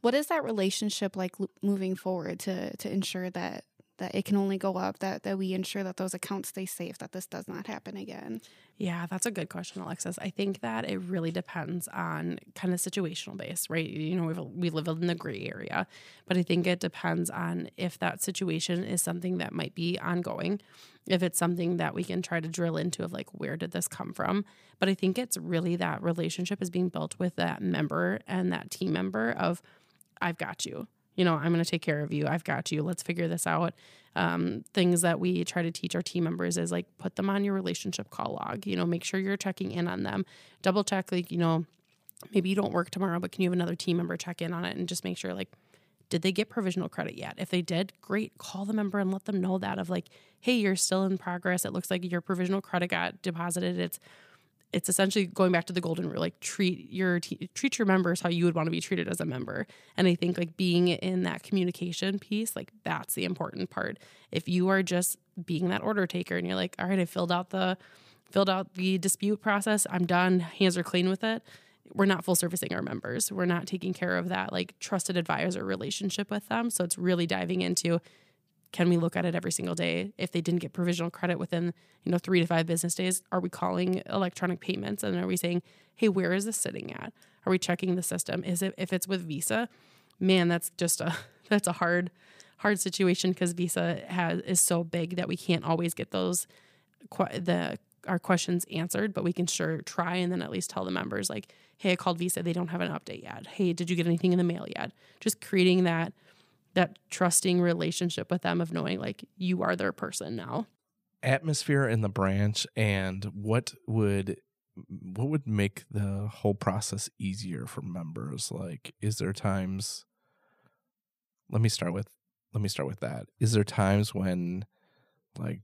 what is that relationship like moving forward to to ensure that that it can only go up, that that we ensure that those accounts stay safe, that this does not happen again? Yeah, that's a good question, Alexis. I think that it really depends on kind of situational base, right? You know, we live in the gray area, but I think it depends on if that situation is something that might be ongoing, if it's something that we can try to drill into of like where did this come from. But I think it's really that relationship is being built with that member and that team member of I've got you you know, I'm going to take care of you. I've got you. Let's figure this out. Um, things that we try to teach our team members is like put them on your relationship call log. You know, make sure you're checking in on them. Double check, like, you know, maybe you don't work tomorrow, but can you have another team member check in on it and just make sure, like, did they get provisional credit yet? If they did, great. Call the member and let them know that of like, hey, you're still in progress. It looks like your provisional credit got deposited. It's it's essentially going back to the golden rule like treat your treat your members how you would want to be treated as a member. And i think like being in that communication piece like that's the important part. If you are just being that order taker and you're like all right i filled out the filled out the dispute process. I'm done. Hands are clean with it. We're not full servicing our members. We're not taking care of that like trusted advisor relationship with them. So it's really diving into can we look at it every single day? If they didn't get provisional credit within you know three to five business days are we calling electronic payments? And are we saying hey where is this sitting at? Are we checking the system? Is it if it's with visa man that's just a (laughs) that's a hard hard situation because visa has is so big that we can't always get those the our questions answered but we can sure try and then at least tell the members like hey i called visa. They don't have an update yet. Hey did you get anything in the mail yet? Just creating that that trusting relationship with them of knowing like you are their person now. Atmosphere in the branch and what would what would make the whole process easier for members? Like is there times let me start with let me start with that. Is there times when like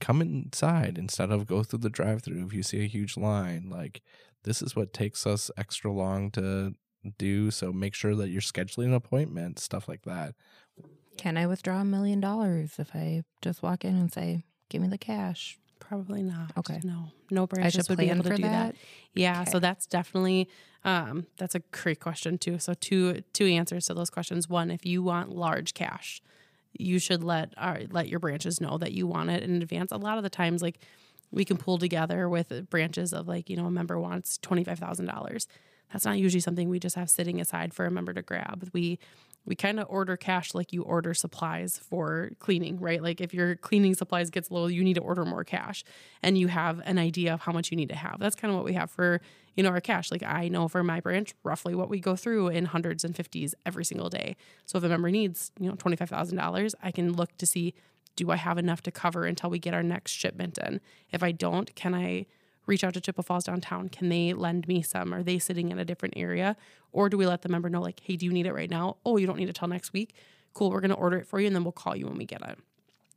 come inside instead of go through the drive through if you see a huge line like this is what takes us extra long to do. So make sure that you're scheduling an appointment, stuff like that. Can I withdraw a million dollars if I just walk in and say, "Give me the cash"? Probably not. Okay. No, no I branches should would be able to for do that. that. Yeah, Okay. so that's definitely um, that's a great question too. So two two answers to those questions. One, if you want large cash, you should let our, let your branches know that you want it in advance. A lot of the times, like we can pull together with branches of like you know a member wants twenty five thousand dollars. That's not usually something we just have sitting aside for a member to grab. We we kind of order cash like you order supplies for cleaning, right? Like if your cleaning supplies gets low, you need to order more cash and you have an idea of how much you need to have. That's kind of what we have for, you know, our cash. Like I know for my branch roughly what we go through in hundreds and fifties every single day. So if a member needs, you know, $25,000, I can look to see do I have enough to cover until we get our next shipment in? If I don't, can I reach out to Chippewa Falls downtown? Can they lend me some? Are they sitting in a different area? Or do we let the member know, like, hey, do you need it right now? Oh, you don't need it till next week. Cool, we're going to order it for you and then we'll call you when we get it.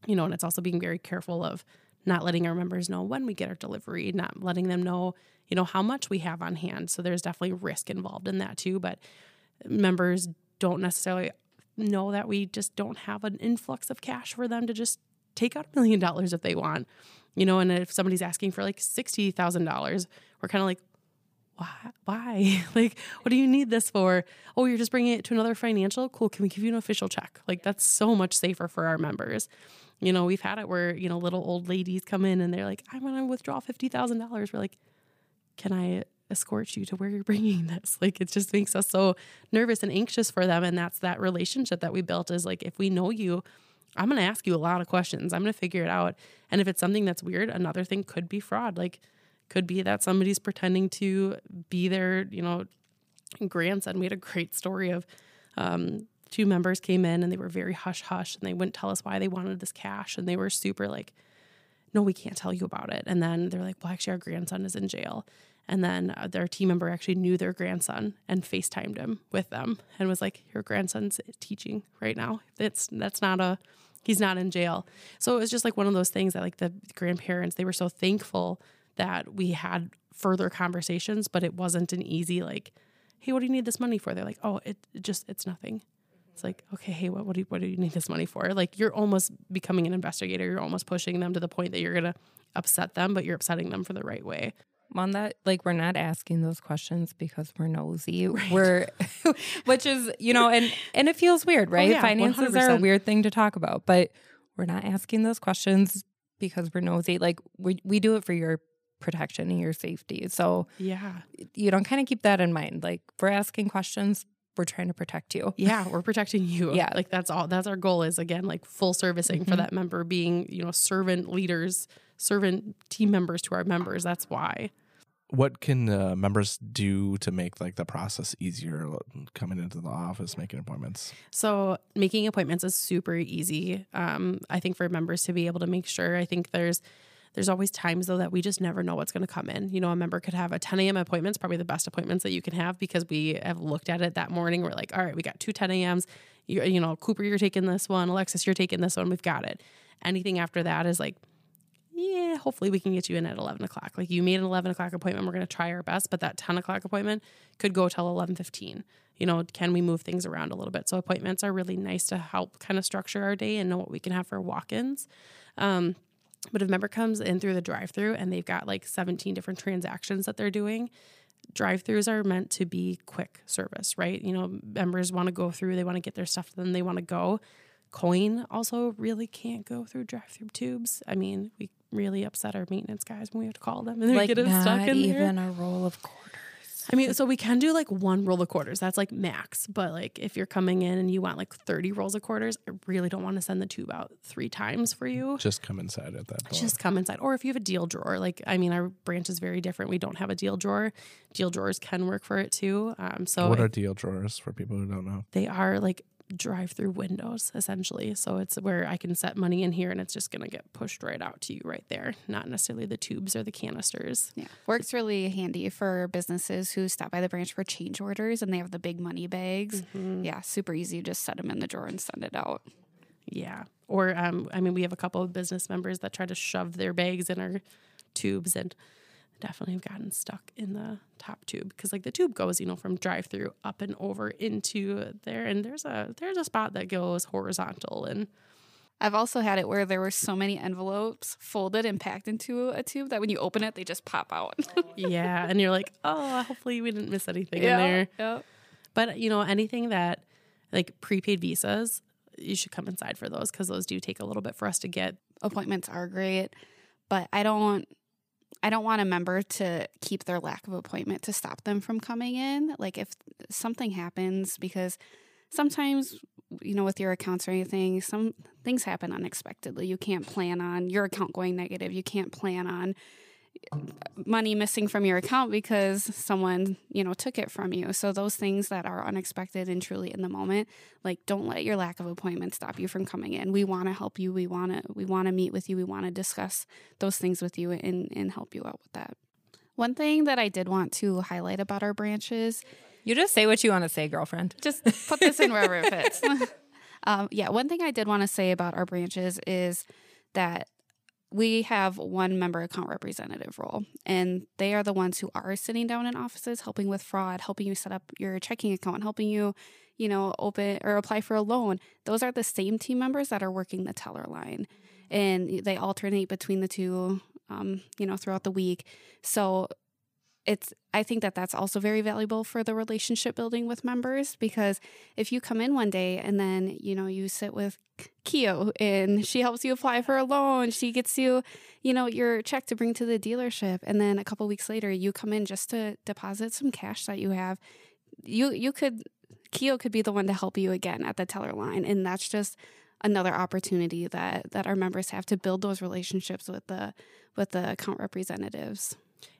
You know, and it's also being very careful of not letting our members know when we get our delivery, not letting them know, you know, how much we have on hand. So there's definitely risk involved in that too. But members don't necessarily know that we just don't have an influx of cash for them to just take out a million dollars if they want you know and if somebody's asking for like $60000 we're kind of like why why? (laughs) Like what do you need this for? Oh you're just bringing it to another financial? Cool can we give you an official check? Like that's so much safer for our members. You know we've had it where you know little old ladies come in and they're like i want to withdraw $50000 we're like can i escort you to where you're bringing (laughs) this? Like it just makes us so nervous and anxious for them and that's that relationship that we built is like if we know you I'm going to ask you a lot of questions. I'm going to figure it out. And if it's something that's weird, another thing could be fraud. Like, could be that somebody's pretending to be their, you know, grandson. We had a great story of um, two members came in and they were very hush hush and they wouldn't tell us why they wanted this cash. And they were super like, no, we can't tell you about it. And then they're like, well, actually, our grandson is in jail. And then uh, their team member actually knew their grandson and FaceTimed him with them and was like, "Your grandson's teaching right now. It's that's not a he's not in jail." So it was just like one of those things that like the grandparents they were so thankful that we had further conversations, but it wasn't an easy like, "Hey, what do you need this money for?" They're like, "Oh, it, it just it's nothing." It's like, okay, hey, what, what do you, what do you need this money for? Like you're almost becoming an investigator. You're almost pushing them to the point that you're gonna upset them, but you're upsetting them for the right way. On that, like, we're not asking those questions because we're nosy. (laughs) We're, (laughs) which is, you know, and and it feels weird, right? yeah, Finances are a weird thing to talk about, but we're not asking those questions because we're nosy. Like, we we do it for your protection and your safety. So Yeah. you don't kind of keep that in mind. Like, we're asking questions. We're trying to protect you. Yeah, we're protecting you. (laughs) Yeah. Like that's all that's our goal is again like full servicing for Mhm. that member being, you know, servant leaders, servant team members to our members. That's why. What can uh, members do to make like the process easier coming into the office, making appointments? So making appointments is super easy. Um, I think for members to be able to make sure. I think there's there's always times though that we just never know what's going to come in. You know, a member could have a 10 a.m. appointments, probably the best appointments that you can have because we have looked at it that morning. We're like, all right, we got two 10 a.m.s. You, you know, Cooper, you're taking this one. Alexis, you're taking this one. We've got it. Anything after that is like, yeah, hopefully we can get you in at 11 o'clock. Like you made an 11 o'clock appointment. We're going to try our best, but that 10 o'clock appointment could go till 11:15. You know, can we move things around a little bit? So appointments are really nice to help kind of structure our day and know what we can have for walk-ins. Um, but if a member comes in through the drive-through and they've got like 17 different transactions that they're doing, drive-throughs are meant to be quick service, right? You know, members want to go through, they want to get their stuff, then they want to go. Coin also really can't go through drive-through tubes. I mean, we really upset our maintenance guys when we have to call them and they Like, get it not stuck in there. even a roll of quarters. I mean, so we can do like one roll of quarters. That's like max. But like if you're coming in and you want like 30 rolls of quarters, I really don't want to send the tube out three times for you. Just come inside at that door. Just come inside. Or if you have a deal drawer, like I mean, our branch is very different. We don't have a deal drawer. Deal drawers can work for it too. Um, so what if- are deal drawers for people who don't know? they are like drive through windows essentially. So it's where I can set money in here and it's just gonna get pushed right out to you right there. Not necessarily the tubes or the canisters. Yeah. Works really handy for businesses who stop by the branch for change orders and they have the big money bags. Mhm. Yeah, super easy. Just set them in the drawer and send it out. Yeah. Or um, I mean, we have a couple of business members that try to shove their bags in our tubes and definitely have gotten stuck in the top tube because like the tube goes, you know, from drive through up and over into there, and there's a there's a spot that goes horizontal and I've also had it where there were so many envelopes folded and packed into a tube that when you open it, they just pop out. (laughs) yeah, and you're like, oh, hopefully we didn't miss anything in there. Yeah. But you know, anything that like prepaid visas, you should come inside for those because those do take a little bit for us to get. Appointments are great, but I don't. I don't want a member to keep their lack of appointment to stop them from coming in. Like if something happens, because sometimes you know with your accounts or anything, some things happen unexpectedly. You can't plan on your account going negative. You can't plan on money missing from your account because someone you know took it from you. So those things that are unexpected and truly in the moment like don't let your lack of appointment stop you from coming in. We want to help you. We want to we want to meet with you. We want to discuss those things with you and and help you out with that. One thing that i did want to highlight about our branches You just say what you want to say, girlfriend. just put this in wherever it fits. (laughs) um, yeah, one thing I did want to say about our branches is that we have one member account representative role, and they are the ones who are sitting down in offices helping with fraud, helping you set up your checking account, helping you, you know, open or apply for a loan. Those are the same team members that are working the teller line, and they alternate between the two, um, you know, throughout the week. So it's I think that that's also very valuable for the relationship building with members because if you come in one day and then you know you sit with Keo and she helps you apply for a loan, she gets you, you know, your check to bring to the dealership and then a couple weeks later you come in just to deposit some cash that you have, you you could Keo could be the one to help you again at the teller line and that's just another opportunity that that our members have to build those relationships with the with the account representatives.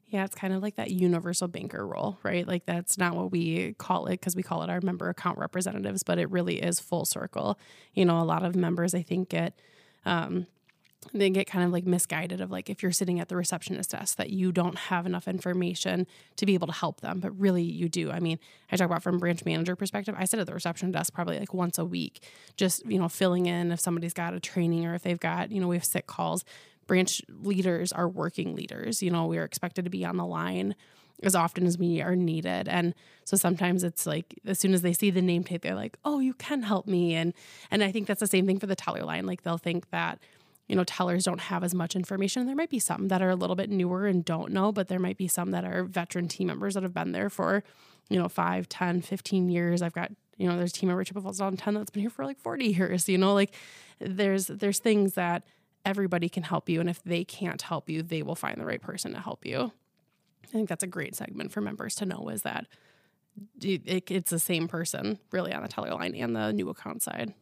Yeah, it's kind of like that universal banker role, right? Like that's not what we call it because we call it our member account representatives, but it really is full circle. You know, a lot of members I think get um they get kind of like misguided of like if you're sitting at the receptionist desk that you don't have enough information to be able to help them but really you do i mean i talk about from branch manager perspective i sit at the reception desk probably like once a week just you know filling in if somebody's got a training or if they've got you know we have sick calls branch leaders are working leaders. You know, we're expected to be on the line as often as we are needed. And so sometimes it's like as soon as they see the name tag, they're like, oh, you can help me. And and I think that's the same thing for the teller line. Like they'll think that, you know, tellers don't have as much information. There might be some that are a little bit newer and don't know, but there might be some that are veteran team members that have been there for, you know, 5, 10, 15 years. I've got, you know, there's team member Chippewa Falls 10 that's been here for like 40 years, you know, like there's there's things that everybody can help you. And if they can't help you, they will find the right person to help you. I think that's a great segment for members to know is that it's the same person really on the teller line and the new account side.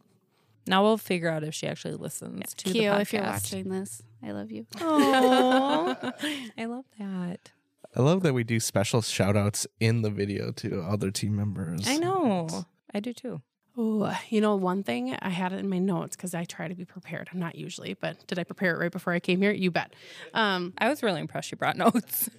Now we'll figure out if she actually listens to the podcast. if you're watching this, I love you. (laughs) Aw, I love that. I love that we do special shout outs in the video to other team members. I know. I do too. Oh, you know, one thing I had it in my notes because I try to be prepared. I'm not usually, but did I prepare it right before I came here? You bet. Um, I was really impressed you brought (laughs) notes.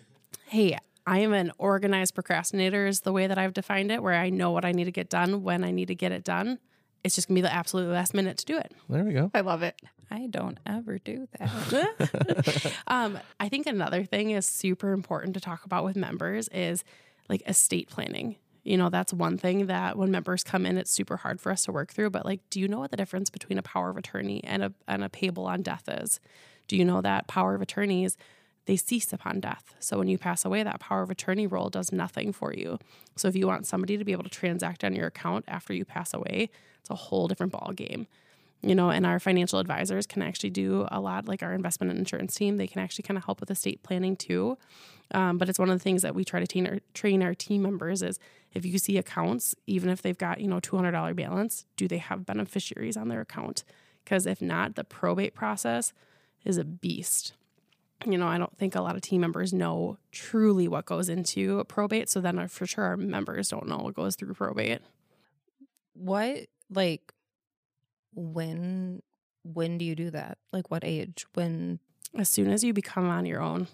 hey, I am an organized procrastinator, is the way that I've defined it, where I know what I need to get done when I need to get it done. It's just gonna be the absolute last minute to do it. There we go. I love it. I don't ever do that. (laughs) um, I think another thing is super important to talk about with members is like estate planning. You know, that's one thing that when members come in, it's super hard for us to work through. But like, do you know what the difference between a power of attorney and a and a payable on death is? Do you know that power of attorneys they cease upon death. So when you pass away, that power of attorney role does nothing for you. So if you want somebody to be able to transact on your account after you pass away, it's a whole different ball game. You know, and our financial advisors can actually do a lot, like our investment and insurance team. They can actually kind of help with estate planning too. Um, but it's one of the things that we try to train our, train our team members is if you see accounts, even if they've got you know two hundred dollar balance, do they have beneficiaries on their account? Because if not, the probate process is a beast you know, I don't think a lot of team members know truly what goes into probate. So then, uh, for sure, our members don't know what goes through probate. what like when when do you do that? Like what age? When As soon as you become on your own,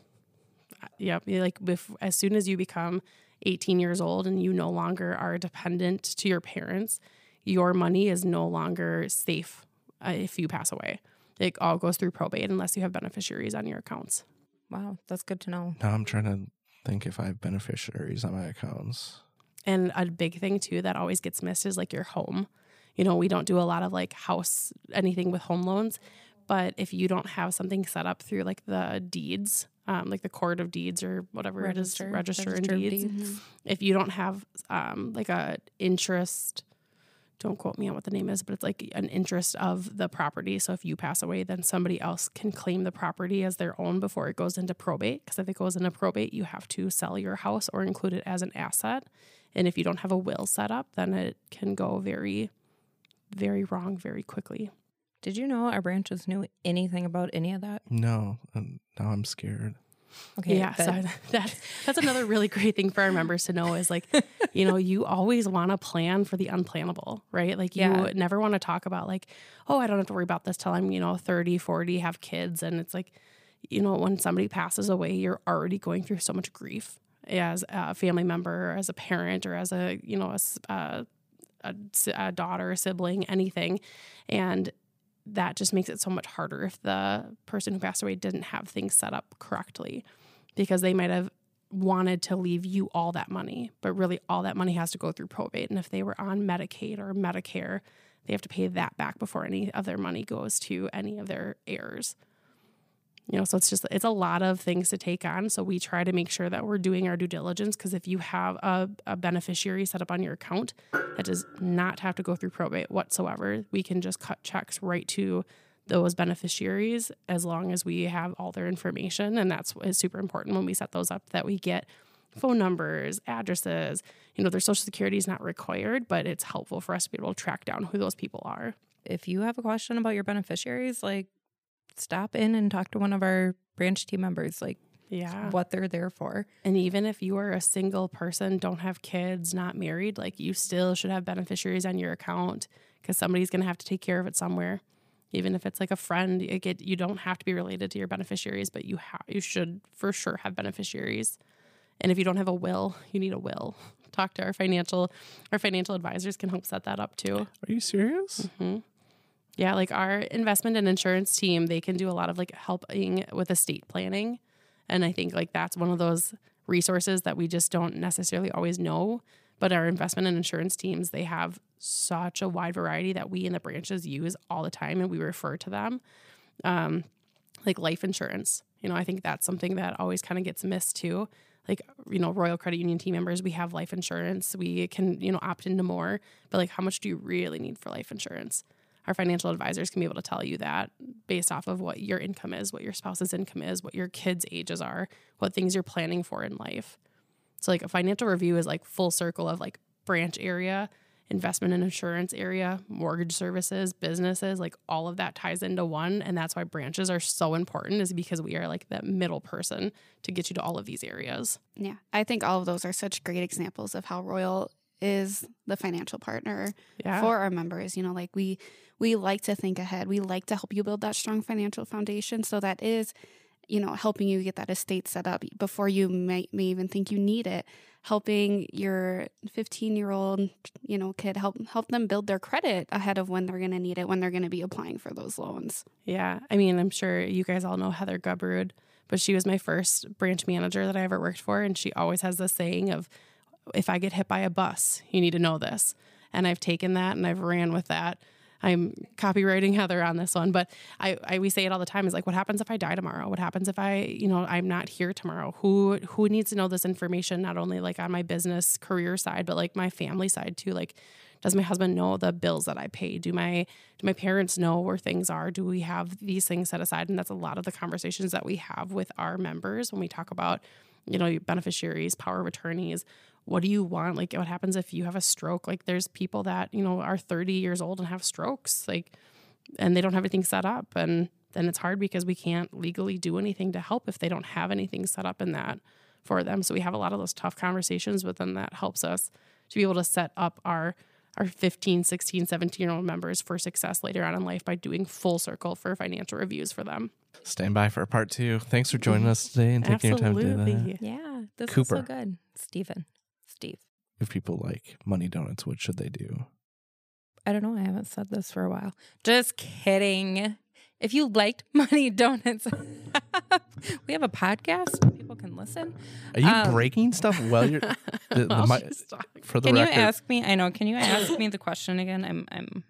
uh, yep, like if, as soon as you become 18 years old and you no longer are dependent to your parents, your money is no longer safe uh, if you pass away. It all goes through probate unless you have beneficiaries on your accounts. Wow, that's good to know. Now I'm trying to think if I have beneficiaries on my accounts. And a big thing too that always gets missed is like your home. You know, we don't do a lot of like house anything with home loans, but if you don't have something set up through like the deeds, um, like the court of deeds or whatever Register- it is, register, register and deeds, deeds. if you don't have um, like a interest don't quote me on what the name is but it's like an interest of the property so if you pass away then somebody else can claim the property as their own before it goes into probate because if it goes into probate you have to sell your house or include it as an asset and if you don't have a will set up then it can go very very wrong very quickly Did you know our branches knew anything about any of that? No, and now I'm scared. Okay, yeah, so good. (laughs) that that's another really great thing for our members to know is like, (laughs) you know, you always want to plan for the unplannable, right? Like you Yeah. never want to talk about like, oh, I don't have to worry about this till I'm, you know, 30, 40, have kids and it's like, you know, when somebody passes away, you're already going through so much grief as a family member or as a parent or as a, you know, a, s- a, a a daughter, a sibling, anything. And that just makes it so much harder if the person who passed away didn't have things set up correctly because they might have wanted to leave you all that money, but really all that money has to go through probate. And if they were on Medicaid or Medicare, they have to pay that back before any of their money goes to any of their heirs. You know, so it's just it's a lot of things to take on. So we try to make sure that we're doing our due diligence because if you have a, a beneficiary set up on your account that does not have to go through probate whatsoever, we can just cut checks right to those beneficiaries as long as we have all their information. And that's is super important when we set those up that we get phone numbers, addresses. You know, their social security is not required, but it's helpful for us to be able to track down who those people are. if you have a question about your beneficiaries, like stop in and talk to one of our branch team members, like Yeah. what they're there for. And even if you are a single person, don't have kids, not married, like you still should have beneficiaries on your account because somebody's going to have to take care of it somewhere. Even if it's like a friend, you get you don't have to be related to your beneficiaries, but you ha- you should for sure have beneficiaries. And if you don't have a will, you need a will. Talk to our financial our financial advisors can help set that up too. Are you serious? hmm Yeah, like our investment and insurance team, they can do a lot of like helping with estate planning. And I think like that's one of those resources that we just don't necessarily always know. But our investment and insurance teams, they have such a wide variety that we in the branches use all the time and we refer to them. Um, like life insurance. You know, I think that's something that always kind of gets missed too. Like, you know, Royal Credit Union team members, we have life insurance. We can, you know, opt into more. But like, how much do you really need for life insurance? Our financial advisors can be able to tell you that based off of what your income is, what your spouse's income is, what your kids' ages are, what things you're planning for in life. So, like, a financial review is like full circle of like branch area, investment and insurance area, mortgage services, businesses, like all of that ties into one. And that's why branches are so important, is because we are like that middle person to get you to all of these areas. Yeah, I think all of those are such great examples of how Royal is the financial partner Yeah. for our members. You know, like we we like to think ahead. We like to help you build that strong financial foundation. So that is, you know, helping you get that estate set up before you may, may even think you need it. Helping your 15 year old, you know, kid help help them build their credit ahead of when they're going to need it when they're going to be applying for those loans. Yeah. I mean, I'm sure you guys all know Heather Gubrud, but she was my first branch manager that I ever worked for. And she always has this saying of, if I get hit by a bus, you need to know this. And I've taken that and I've ran with that. I'm copyrighting Heather on this one, but I, I we say it all the time is like, what happens if I die tomorrow? What happens if I, you know, I'm not here tomorrow? Who who needs to know this information? Not only like on my business career side, but like my family side too. Like, does my husband know the bills that I pay? Do my do my parents know where things are? Do we have these things set aside? And that's a lot of the conversations that we have with our members when we talk about, you know, beneficiaries, power of attorneys. What do you want? Like, what happens if you have a stroke? Like, there's people that you know are 30 years old and have strokes, like, and they don't have anything set up, and then it's hard because we can't legally do anything to help if they don't have anything set up in that for them. So we have a lot of those tough conversations, but then that helps us to be able to set up our our 15, 16, 17 year old members for success later on in life by doing full circle for financial reviews for them. Stand by for part two. Thanks for joining us today and taking your time to do that. Absolutely. Yeah, this is Cooper. so good. Stephen, Steve. If people like money donuts, what should they do? I don't know. I haven't said this for a while. Just kidding. If you liked (laughs) Money Donuts, (laughs) we have a podcast. People can listen. Are you Um, breaking stuff while you're (laughs) the, the While mi- for the Can you ask me? I know. Can you ask me the question again? I'm. I'm.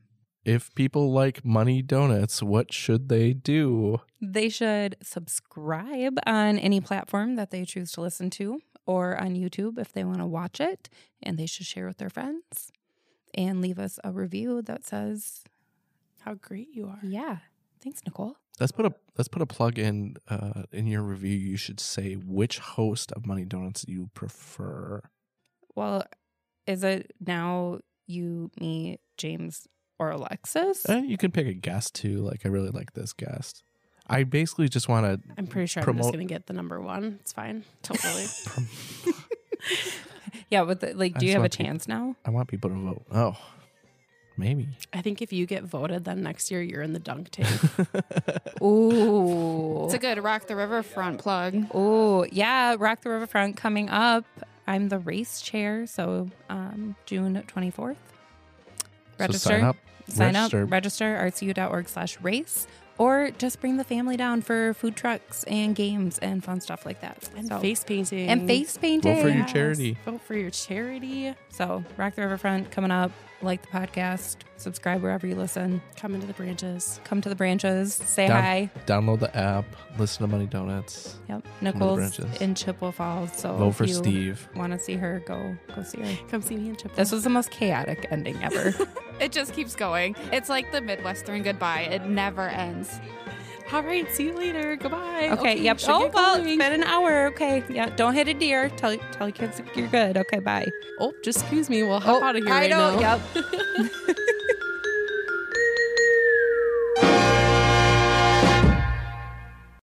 if people like money donuts, what should they do? They should subscribe on any platform that they choose to listen to, or on YouTube if they want to watch it, and they should share with their friends, and leave us a review that says, How great you are. "Yeah, thanks, Nicole." Let's put a let's put a plug in uh, in your review. You should say which host of Money Donuts you prefer. Well, is it now you, me, James, or Alexis? And you can pick a guest too. Like I really like this guest. I basically just want to I'm pretty sure I'm just going to get the number one. It's fine. Totally. (laughs) (laughs) yeah, but the, like, I do you just have a want people- chance now? I want people to vote. Oh, maybe. I think if you get voted, then next year you're in the dunk (laughs) tank. Ooh, it's a good Rock the Riverfront plug. Ooh, yeah, Rock the Riverfront coming up. I'm the race chair, so um, June 24th. Register, So sign up. sign register. up, register, rcu.org slash race, or just bring the family down for food trucks and games and fun stuff like that. and So- face painting. and face painting. Vote for your Yes. charity. Vote for your charity. So, Rock the Riverfront coming up. Like the podcast, subscribe wherever you listen. Come into the branches. Come to the branches, say Down- hi. Download the app. Listen to Money Donuts. Yep, Nicole's branches. in Chippewa Falls. So, Vote if for you Steve. Want to see her? Go, go see her. Come see me in Chippewa. This was the most chaotic ending ever. (laughs) It just keeps going. It's like the Midwestern goodbye. It never ends. All right. See you later. Goodbye. Okay, yep. should Oh, well, it's been an hour. Okay, yeah. Don't hit a deer. Tell tell your kids you're good. Okay, bye. Oh, just excuse me. We'll hop oh, out of here I right know. now. Yep. (laughs) (laughs)